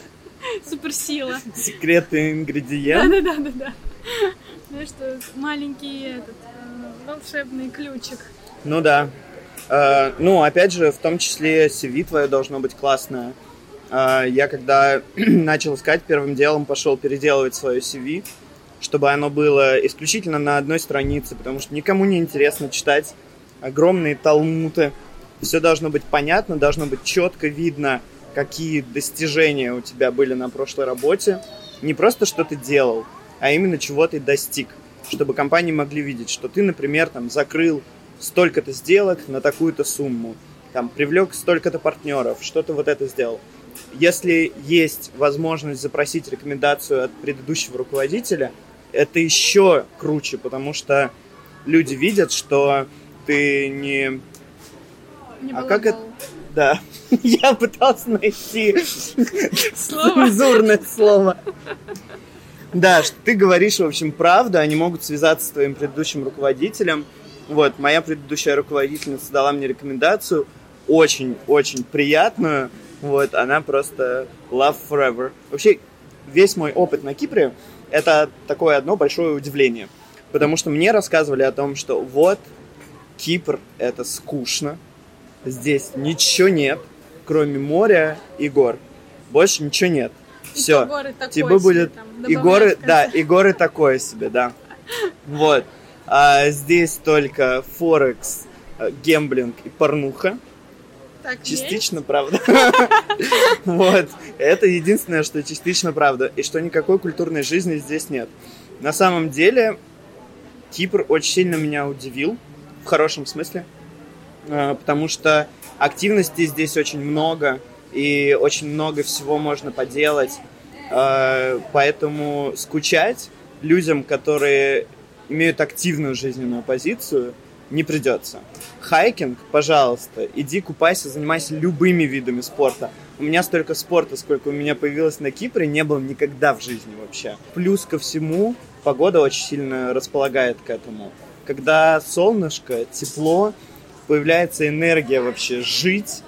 *laughs* суперсила. Секретный ингредиент. Да, да, да, да, да. Знаешь, что маленький этот э, волшебный ключик. Ну да. Uh, ну, опять же, в том числе CV твое должно быть классное. А, я когда *clears throat* начал искать, первым делом пошел переделывать свое CV, чтобы оно было исключительно на одной странице, потому что никому не интересно читать огромные талмуты. Все должно быть понятно, должно быть четко видно, какие достижения у тебя были на прошлой работе. Не просто что ты делал, а именно чего ты достиг. чтобы компании могли видеть, что ты, например, там закрыл столько-то сделок на такую-то сумму, там привлек столько-то партнеров, что-то вот это сделал. Если есть возможность запросить рекомендацию от предыдущего руководителя, это еще круче, потому что люди видят, что ты не... Не а как это... Да, *laughs* я пытался найти цензурное слово. Да, что ты говоришь, в общем, правду, они могут связаться с твоим предыдущим руководителем. Вот, моя предыдущая руководительница дала мне рекомендацию, очень-очень приятную. Вот, она просто love forever. Вообще, весь мой опыт на Кипре – это такое одно большое удивление. Потому что мне рассказывали о том, что вот, Кипр – это скучно, здесь ничего нет, кроме моря и гор. Больше ничего нет. Все. Тебе будет там и горы, да, и горы такое себе, да. Вот. А здесь только Форекс, э, гемблинг и порнуха. Так есть? Частично правда. *laughs* Вот. Это единственное, что частично правда. И что никакой культурной жизни здесь нет. На самом деле, Кипр очень сильно меня удивил. В хорошем смысле. Э, Потому что активности здесь очень много. И очень много всего можно поделать. Э, Поэтому скучать людям, которые имеют активную жизненную позицию, не придется. Хайкинг, пожалуйста, иди купайся, занимайся любыми видами спорта. У меня столько спорта, сколько у меня появилось на Кипре, не было никогда в жизни вообще. Плюс ко всему, погода очень сильно располагает к этому. Когда солнышко, тепло, появляется энергия вообще жить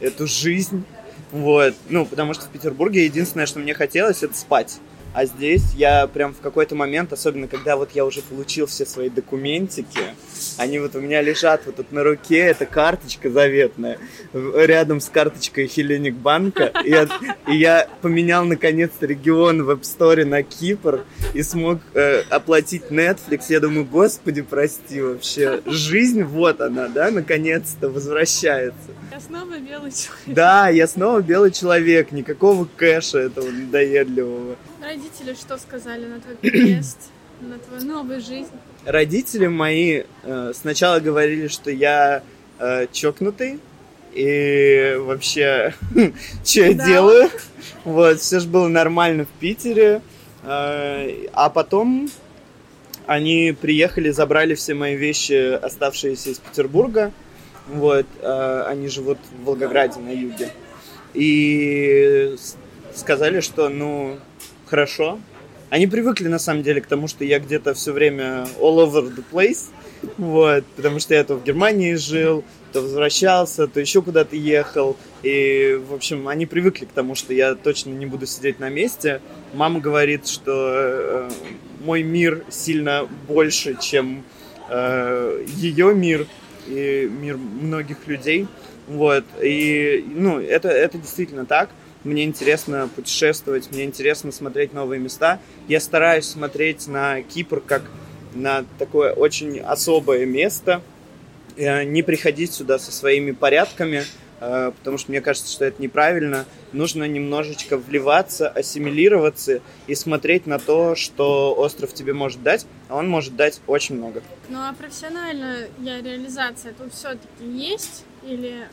эту жизнь. Вот. Ну, потому что в Петербурге единственное, что мне хотелось, это спать. А здесь я прям в какой-то момент, особенно когда вот я уже получил все свои документики, они вот у меня лежат вот тут на руке, это карточка заветная, рядом с карточкой Хелленик банка. И я, и я поменял наконец-то регион в App Store на Кипр и смог э, оплатить Netflix. Я думаю, господи, прости вообще. Жизнь, вот она, да, наконец-то возвращается. Я снова белый человек. Да, я снова белый человек, никакого кэша этого надоедливого. Родители что сказали на твой переезд, *clears throat* на твою новую жизнь? Родители мои э, сначала говорили, что я э, чокнутый и вообще, *laughs* что я Да. делаю. Вот, все же было нормально в Питере. Э, а потом они приехали, забрали все мои вещи, оставшиеся из Петербурга. Вот, э, они живут в Волгограде на юге. И сказали, что, ну, хорошо. Они привыкли, на самом деле, к тому, что я где-то все время all over the place. Вот, потому что я то в Германии жил, то возвращался, то еще куда-то ехал. И, в общем, они привыкли к тому, что я точно не буду сидеть на месте. Мама говорит, что э, мой мир сильно больше, чем э, ее мир и мир многих людей. Вот. И, ну, это, это действительно так. Мне интересно путешествовать, мне интересно смотреть новые места. Я стараюсь смотреть на Кипр как на такое очень особое место, э, не приходить сюда со своими порядками, э, потому что мне кажется, что это неправильно. Нужно немножечко вливаться, ассимилироваться и смотреть на то, что остров тебе может дать, а он может дать очень много. Ну а профессиональная реализация тут все-таки есть? Или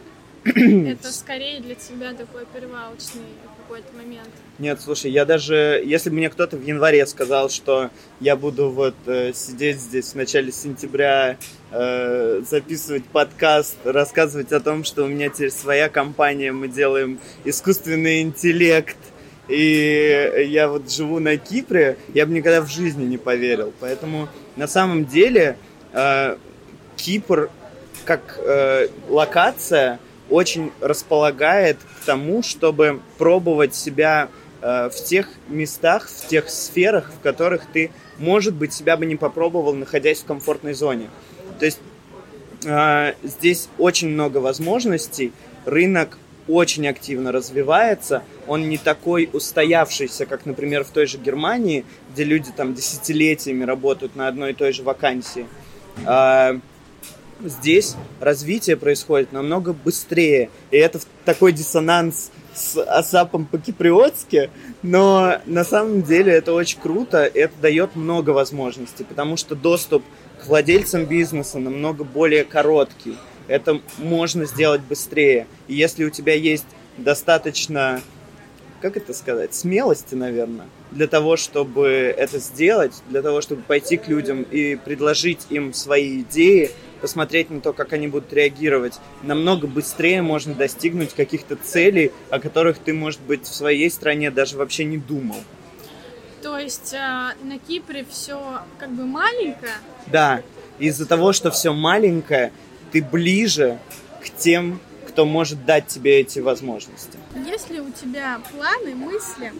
это скорее для тебя такой перевалочный какой-то момент? Нет, слушай, я даже, если бы мне кто-то в январе сказал, что я буду вот э, сидеть здесь в начале сентября, э, записывать подкаст, рассказывать о том, что у меня теперь своя компания, мы делаем искусственный интеллект, и я вот живу на Кипре, я бы никогда в жизни не поверил. Поэтому на самом деле э, Кипр как э, локация очень располагает к тому, чтобы пробовать себя э, в тех местах, в тех сферах, в которых ты, может быть, себя бы не попробовал, находясь в комфортной зоне. То есть э, здесь очень много возможностей, рынок очень активно развивается, он не такой устоявшийся, как, например, в той же Германии, где люди там десятилетиями работают на одной и той же вакансии. А, здесь развитие происходит намного быстрее. И это такой диссонанс с Асапом по-киприотски, но на самом деле это очень круто, это дает много возможностей, потому что доступ к владельцам бизнеса намного более короткий. Это можно сделать быстрее. И если у тебя есть достаточно, как это сказать, смелости, наверное, для того, чтобы это сделать, для того, чтобы пойти к людям и предложить им свои идеи, посмотреть на то, как они будут реагировать, намного быстрее можно достигнуть каких-то целей, о которых ты, может быть, в своей стране даже вообще не думал. То есть э, на Кипре все как бы маленькое? Да, из-за того, что все маленькое, ты ближе к тем, кто может дать тебе эти возможности. Есть ли у тебя планы, мысли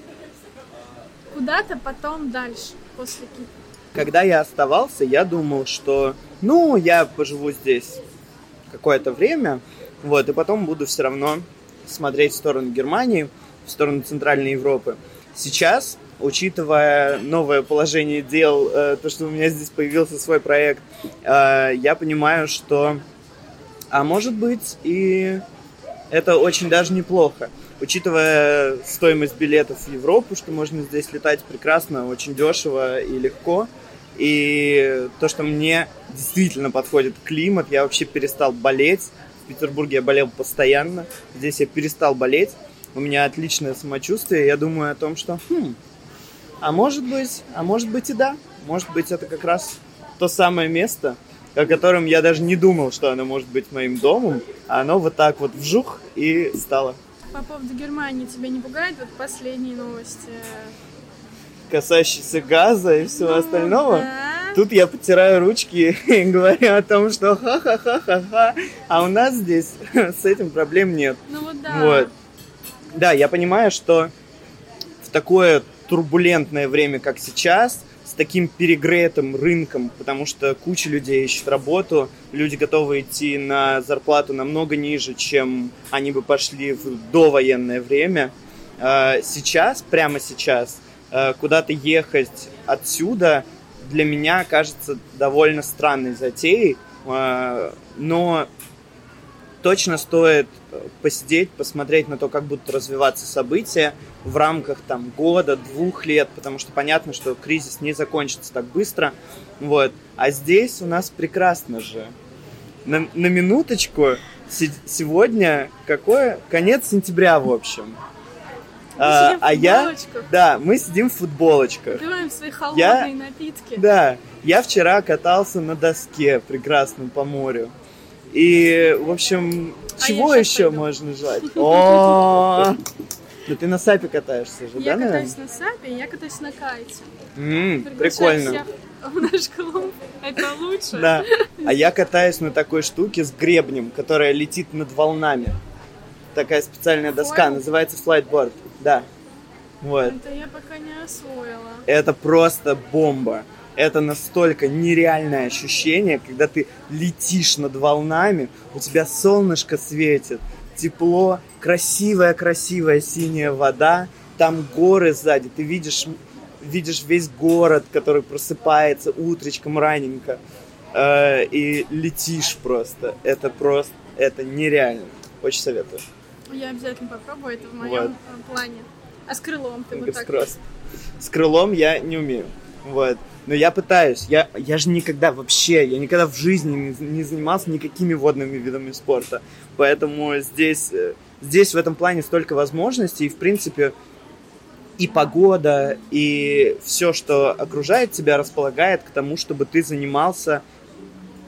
куда-то потом дальше, после Кипра? Когда я оставался, я думал, что, ну, я поживу здесь какое-то время, вот, и потом буду все равно смотреть в сторону Германии, в сторону Центральной Европы. Сейчас, учитывая новое положение дел, э, то, что у меня здесь появился свой проект, э, я понимаю, что, а может быть, и это очень даже неплохо. Учитывая стоимость билетов в Европу, что можно здесь летать прекрасно, очень дешево и легко, и то, что мне действительно подходит климат, я вообще перестал болеть. В Петербурге я болел постоянно, здесь я перестал болеть. У меня отличное самочувствие. Я думаю о том, что, хм, а может быть, а может быть и да. Может быть, это как раз то самое место, о котором я даже не думал, что оно может быть моим домом, а оно вот так вот вжух и стало. По поводу Германии тебя не пугает вот последние новости? Касающиеся газа и всего Ну, остального? Тут я потираю ручки *laughs* и говорю о том, что ха-ха-ха-ха-ха, а у нас здесь *laughs* с этим проблем нет. Ну вот да. Вот. Да, я понимаю, что в такое турбулентное время, как сейчас, с таким перегретым рынком, потому что куча людей ищет работу, люди готовы идти на зарплату намного ниже, чем они бы пошли в довоенное время. Э, Сейчас, прямо сейчас, куда-то ехать отсюда для меня кажется довольно странной затеей, э, но точно стоит э, посидеть, посмотреть на то, как будут развиваться события в рамках там года, двух лет, потому что понятно, что кризис не закончится так быстро. Вот. А здесь у нас прекрасно же. На, на минуточку, се- сегодня какое? Конец сентября, в общем. А, а я, да, мы сидим в футболочках. Пиваем свои холодные напитки. Да, я вчера катался на доске прекрасном по морю. И, в общем, А чего я еще пойду. можно желать? *laughs* О, ну ты на сапе катаешься же, Я да, катаюсь наверное? на сапе, я катаюсь на кайте. М, Приглашаю Прикольно. в наш клуб. Это лучше. Да. А я катаюсь на такой штуке с гребнем, которая летит над волнами. Такая специальная доска, Флайборд? называется флайтборд. Да. Вот. Это я пока не освоила. Это просто бомба. Это настолько нереальное ощущение, когда ты летишь над волнами, у тебя солнышко светит, тепло, красивая-красивая синяя вода, там горы сзади, ты видишь, видишь весь город, который просыпается утречком раненько, э, и летишь просто. Это просто, это нереально. Очень советую. Я обязательно попробую это в моем Вот. э, плане. А с крылом ты вот так. С крылом я не умею. Вот. Но я пытаюсь. Я, я же никогда вообще, я никогда в жизни не, не занимался никакими водными видами спорта. Поэтому здесь, э, здесь в этом плане столько возможностей. И, в принципе, и погода, и все, что окружает тебя, располагает к тому, чтобы ты занимался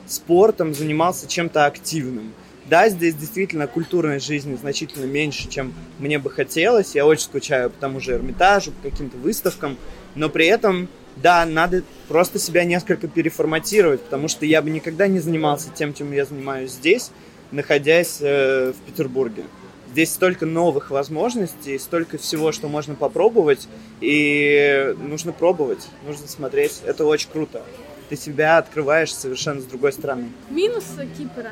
спортом, занимался чем-то активным. Да, здесь действительно культурной жизни значительно меньше, чем мне бы хотелось. Я очень скучаю по тому же Эрмитажу, по каким-то выставкам. Но при этом, да, надо просто себя несколько переформатировать, потому что я бы никогда не занимался тем, чем я занимаюсь здесь, находясь э, в Петербурге. Здесь столько новых возможностей, столько всего, что можно попробовать, и нужно пробовать, нужно смотреть. Это очень круто. Ты себя открываешь совершенно с другой стороны. Минусы Кипра,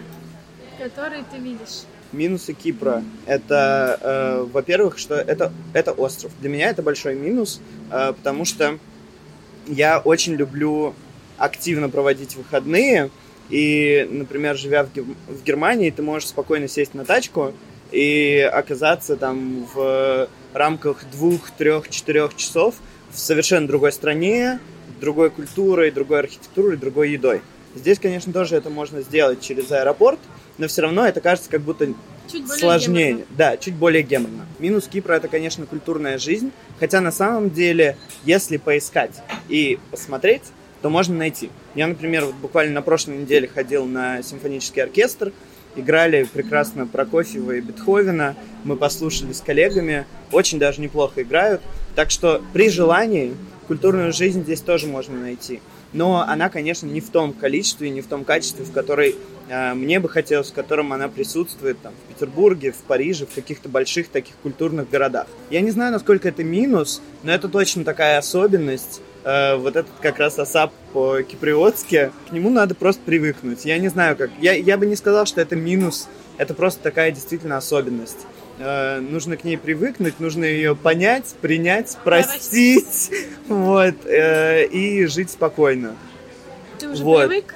которые ты видишь. Минусы Кипра это, э, во-первых, что это, это остров. Для меня это большой минус, э, потому что я очень люблю активно проводить выходные, И, например, живя в, в Германии, ты можешь спокойно сесть на тачку и оказаться там в рамках двух, трех, четырех часов в совершенно другой стране, другой культурой, другой архитектурой, другой едой. Здесь, конечно, тоже это можно сделать через аэропорт, но все равно это кажется как будто Чуть более сложнее. геморно. Да, чуть более геморно. Минус Кипра это, конечно, культурная жизнь, хотя на самом деле, если поискать и посмотреть, то можно найти. Я, например, вот буквально на прошлой неделе ходил на симфонический оркестр, играли прекрасно Прокофьева и Бетховена, мы послушали с коллегами, очень даже неплохо играют. Так что при желании культурную жизнь здесь тоже можно найти. Но она, конечно, не в том количестве, не в том качестве, в которой э, мне бы хотелось, в котором она присутствует там, в Петербурге, в Париже, в каких-то больших таких культурных городах. Я не знаю, насколько это минус, но это точно такая особенность. Э, вот этот как раз асап по-киприотски, к нему надо просто привыкнуть. Я не знаю, как... Я, я бы не сказал, что это минус, это просто такая действительно особенность. Э, нужно к ней привыкнуть, нужно ее понять, принять, простить, *laughs* вот, э, и жить спокойно. Ты уже Вот. привык?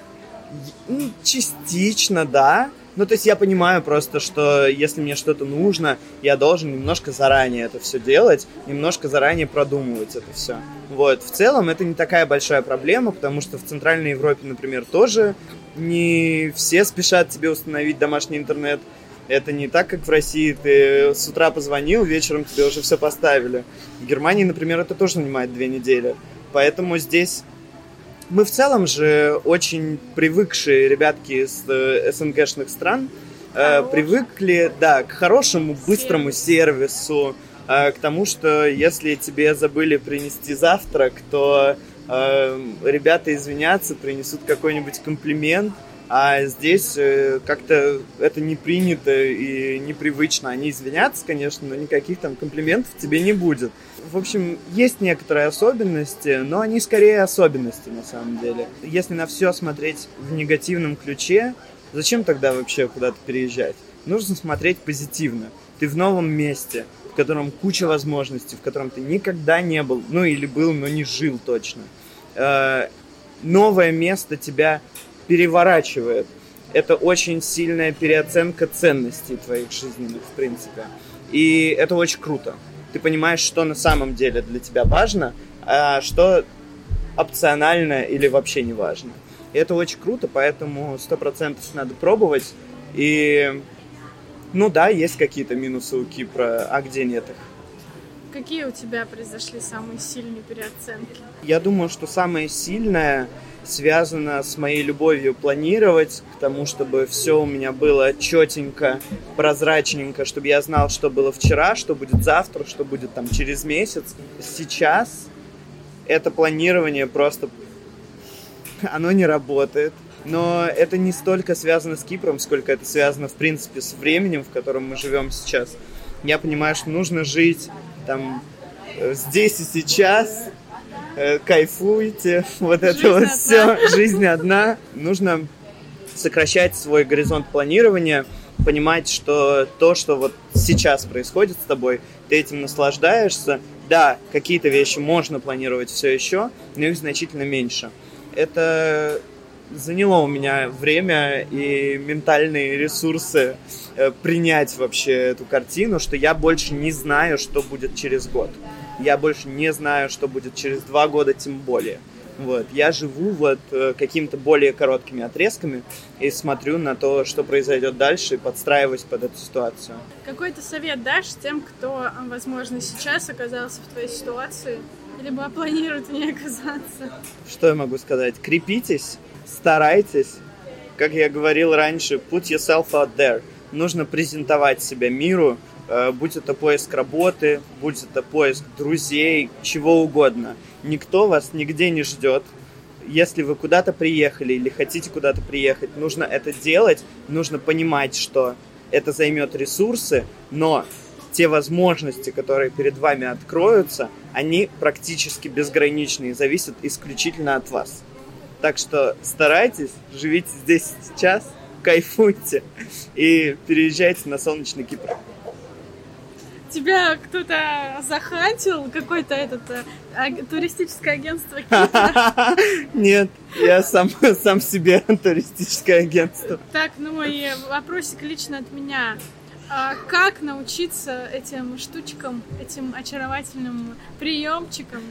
Частично, да. Ну, то есть я понимаю просто, что если мне что-то нужно, я должен немножко заранее это все делать, немножко заранее продумывать это все. Вот. В целом это не такая большая проблема, потому что в Центральной Европе, например, тоже не все спешат тебе установить домашний интернет. Это не так, как в России. Ты с утра позвонил, вечером тебе уже все поставили. В Германии, например, это тоже занимает две недели. Поэтому здесь мы в целом же очень привыкшие ребятки из э, СНГшных стран, э, привыкли, да, к хорошему, быстрому сервису, э, к тому, что если тебе забыли принести завтрак, то э, ребята извинятся, принесут какой-нибудь комплимент, а здесь э, как-то это не принято и непривычно. Они извинятся, конечно, но никаких там комплиментов тебе не будет. В общем, есть некоторые особенности, но они скорее особенности на самом деле. Если на все смотреть в негативном ключе, зачем тогда вообще куда-то переезжать? Нужно смотреть позитивно. Ты в новом месте, в котором куча возможностей, в котором ты никогда не был, ну или был, но не жил точно. Э, Новое место тебя переворачивает. Это очень сильная переоценка ценностей твоих жизненных, в принципе. И это очень круто. Ты понимаешь, что на самом деле для тебя важно, а что опционально или вообще не важно. И это очень круто, поэтому сто процентов надо пробовать. И, ну да, есть какие-то минусы у Кипра, а где нет их? Какие у тебя произошли самые сильные переоценки? Я думаю, что самое сильное связано с моей любовью планировать, к тому, чтобы все у меня было четенько, прозрачненько, чтобы я знал, что было вчера, что будет завтра, что будет там через месяц. Сейчас это планирование просто... Оно не работает. Но это не столько связано с Кипром, сколько это связано, в принципе, с временем, в котором мы живем сейчас. Я понимаю, что нужно жить там э, здесь и сейчас, кайфуйте, вот это Жизнь вот одна. все, жизнь одна. Нужно сокращать свой горизонт планирования, понимать, что то, что вот сейчас происходит с тобой, ты этим наслаждаешься. Да, какие-то вещи можно планировать все еще, но их значительно меньше. Это заняло у меня время и ментальные ресурсы э, принять вообще эту картину, что я больше не знаю, что будет через год. Я больше не знаю, что будет через два года, тем более. Вот. Я живу вот э, какими-то более короткими отрезками и смотрю на то, что произойдет дальше, и подстраиваюсь под эту ситуацию. Какой ты совет дашь тем, кто, возможно, сейчас оказался в твоей ситуации, либо планирует в ней оказаться? Что я могу сказать? Крепитесь, старайтесь. Как я говорил раньше, put yourself out there. Нужно презентовать себя миру, будь это поиск работы, будь это поиск друзей, чего угодно. Никто вас нигде не ждет. Если вы куда-то приехали или хотите куда-то приехать, нужно это делать, нужно понимать, что это займет ресурсы, но те возможности, которые перед вами откроются, они практически безграничны и зависят исключительно от вас. Так что старайтесь, живите здесь сейчас, кайфуйте и переезжайте на солнечный Кипр. Тебя кто-то захантил, какое-то этот аг- туристическое агентство. *laughs* Нет, я сам, сам себе *laughs* туристическое агентство. Так, ну и вопросик лично от меня. А как научиться этим штучкам, этим очаровательным приемчикам,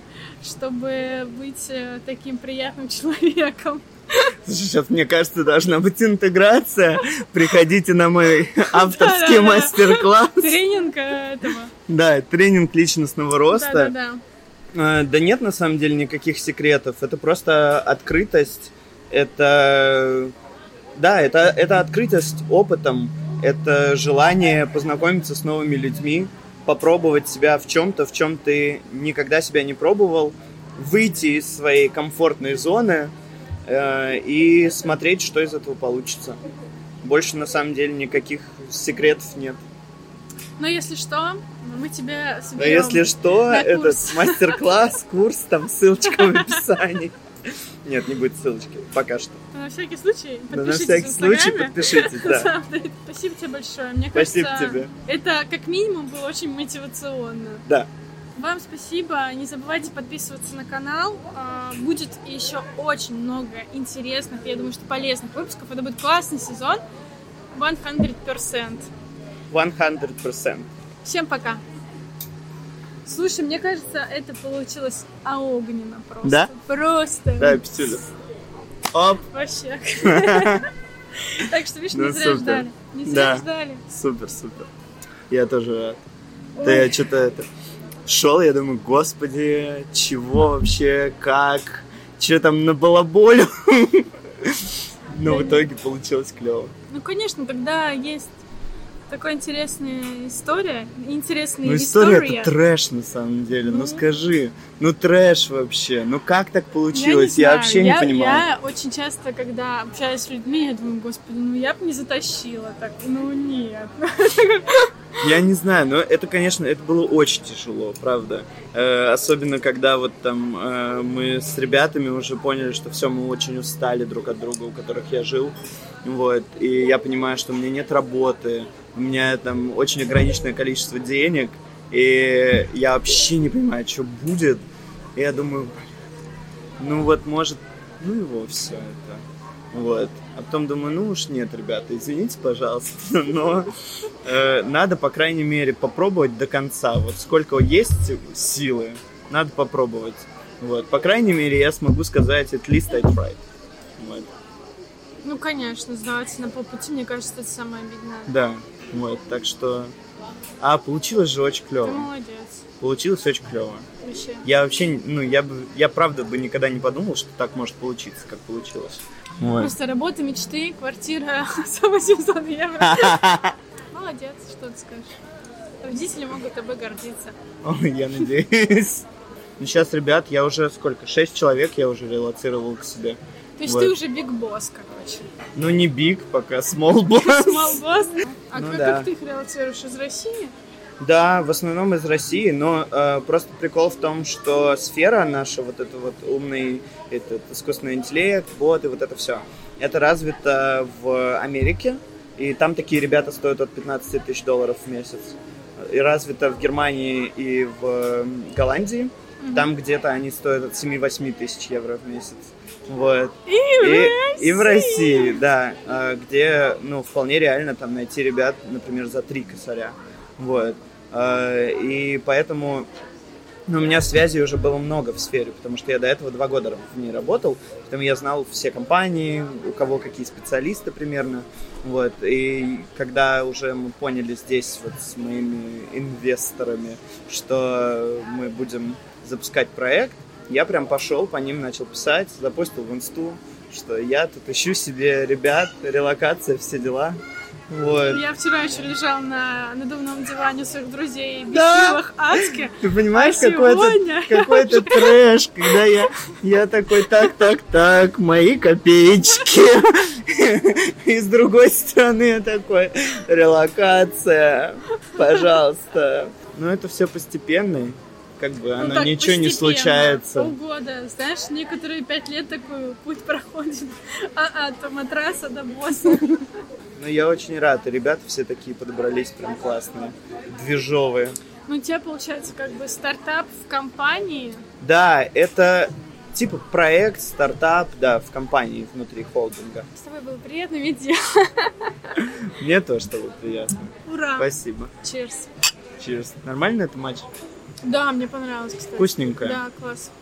чтобы быть э, таким приятным *laughs* человеком? Сейчас, мне кажется, должна быть интеграция. Приходите на мой авторский мастер-класс. Тренинг э, этого. Да, тренинг личностного роста. Да-да-да. Э, Да нет, на самом деле, никаких секретов. Это просто открытость. Это... Да, это, это открытость опытом. Это желание познакомиться с новыми людьми, попробовать себя в чем-то, в чем ты никогда себя не пробовал, выйти из своей комфортной зоны э, и смотреть, что из этого получится. Больше на самом деле никаких секретов нет. Но если что, мы тебя Но соберем. если что, на этот курс. *laughs* мастер-класс, курс, там ссылочка в описании. Нет, не будет ссылочки, пока что. На всякий случай, Но на подпишитесь всякий в случай подпишитесь, да, *laughs* Спасибо тебе большое. Мне Спасибо кажется, тебе. это как минимум было очень мотивационно. Да. Вам спасибо. Не забывайте подписываться на канал. А, Будет еще очень много интересных, я думаю, что полезных выпусков. Это будет классный сезон. 100%. 100%. Всем пока. Слушай, мне кажется, это получилось огненно просто. Да? Просто. Да, Петюля. Оп, Вообще. *laughs* Так что, видишь, Ну, не зря супер. ждали. Не зря Да. ждали. супер, супер. Я тоже рад. Да я что-то это... Шел, я думаю, господи, чего вообще, как, что там на балаболю. Но в итоге получилось клево. Ну, конечно, когда есть такая интересная история, интересные Ну история истории. это трэш на самом деле. Ну Ну. скажи, ну трэш вообще. Ну как так Я не получилось? Я, знаю, вообще я- не понимаю. Я очень часто, когда общаюсь с людьми, я думаю, господи, ну я бы не затащила так. Ну нет. *laughs* Я не знаю, но это, конечно, это было очень тяжело, правда. Э, особенно, когда вот там э, мы с ребятами уже поняли, что все, мы очень устали друг от друга, у которых я жил. Вот. И я понимаю, что у меня нет работы, у меня там очень ограниченное количество денег, и я вообще не понимаю, что будет. И я думаю, ну вот, может, ну его все это. Вот. А потом думаю, ну уж нет, ребята, извините, пожалуйста, *laughs* но э, надо, по крайней мере, попробовать до конца. Вот сколько есть силы, надо попробовать. Вот. По крайней мере, я смогу сказать, at least I tried. Вот. Ну, конечно, сдаваться на полпути, мне кажется, это самое обидное. Да, вот, так что... А, получилось же очень Ты клево. молодец. Получилось очень клево. Вообще. Я вообще, ну, я бы, я правда бы никогда не подумал, что так может получиться, как получилось. Вот. Просто работа мечты, квартира за 800 евро. Молодец, что ты скажешь. Родители могут тобой гордиться. Ой, я надеюсь. Ну, сейчас, ребят, я уже сколько? Шесть человек я уже релацировал к себе. То есть Вот. ты уже биг босс, короче. Ну, не big, пока small boss. Small boss. А Ну как, да. как ты их релацируешь из России? Да, в основном из России, но э, просто прикол в том, что сфера наша, вот это вот умный этот искусственный интеллект, боты, вот это все, это развито в Америке, и там такие ребята стоят от 15 тысяч долларов в месяц. И развито в Германии и в э, Голландии, там где-то они стоят от 7-8 тысяч евро в месяц. Вот. И, И, и в России, да, а, где, ну, вполне реально там найти ребят, например, за три косаря. Вот. А, И поэтому ну, у меня связей уже было много в сфере, потому что я до этого два года в ней работал, поэтому я знал все компании, у кого какие специалисты примерно. Вот. И когда уже мы поняли здесь вот с моими инвесторами, что мы будем запускать проект, я прям пошел по ним, начал писать, запустил в инсту, что я тут ищу себе ребят, релокация, все дела. Вот. Я вчера еще лежал на надувном диване своих друзей, Да. бесил их адски. Ты понимаешь, А какой-то сегодня? какой-то трэш, когда я, я такой, так, так, так, мои копеечки. И с другой стороны я такой, релокация, пожалуйста. Ну, это все постепенно, как бы Ну оно так, ничего не случается. Полгода. Знаешь, некоторые пять лет такой путь проходит *laughs* а, от матраса до босса. Ну, я очень рад, ребята все такие подобрались прям классные, движовые. Ну, у тебя получается как бы стартап в компании. Да, это типа проект, стартап, да, в компании внутри холдинга. С тобой было приятно видеть. *laughs* Мне тоже было приятно. Ура! Спасибо. Cheers. Cheers. Нормально это матч? Да, мне понравилось, кстати. Вкусненько. Да, класс.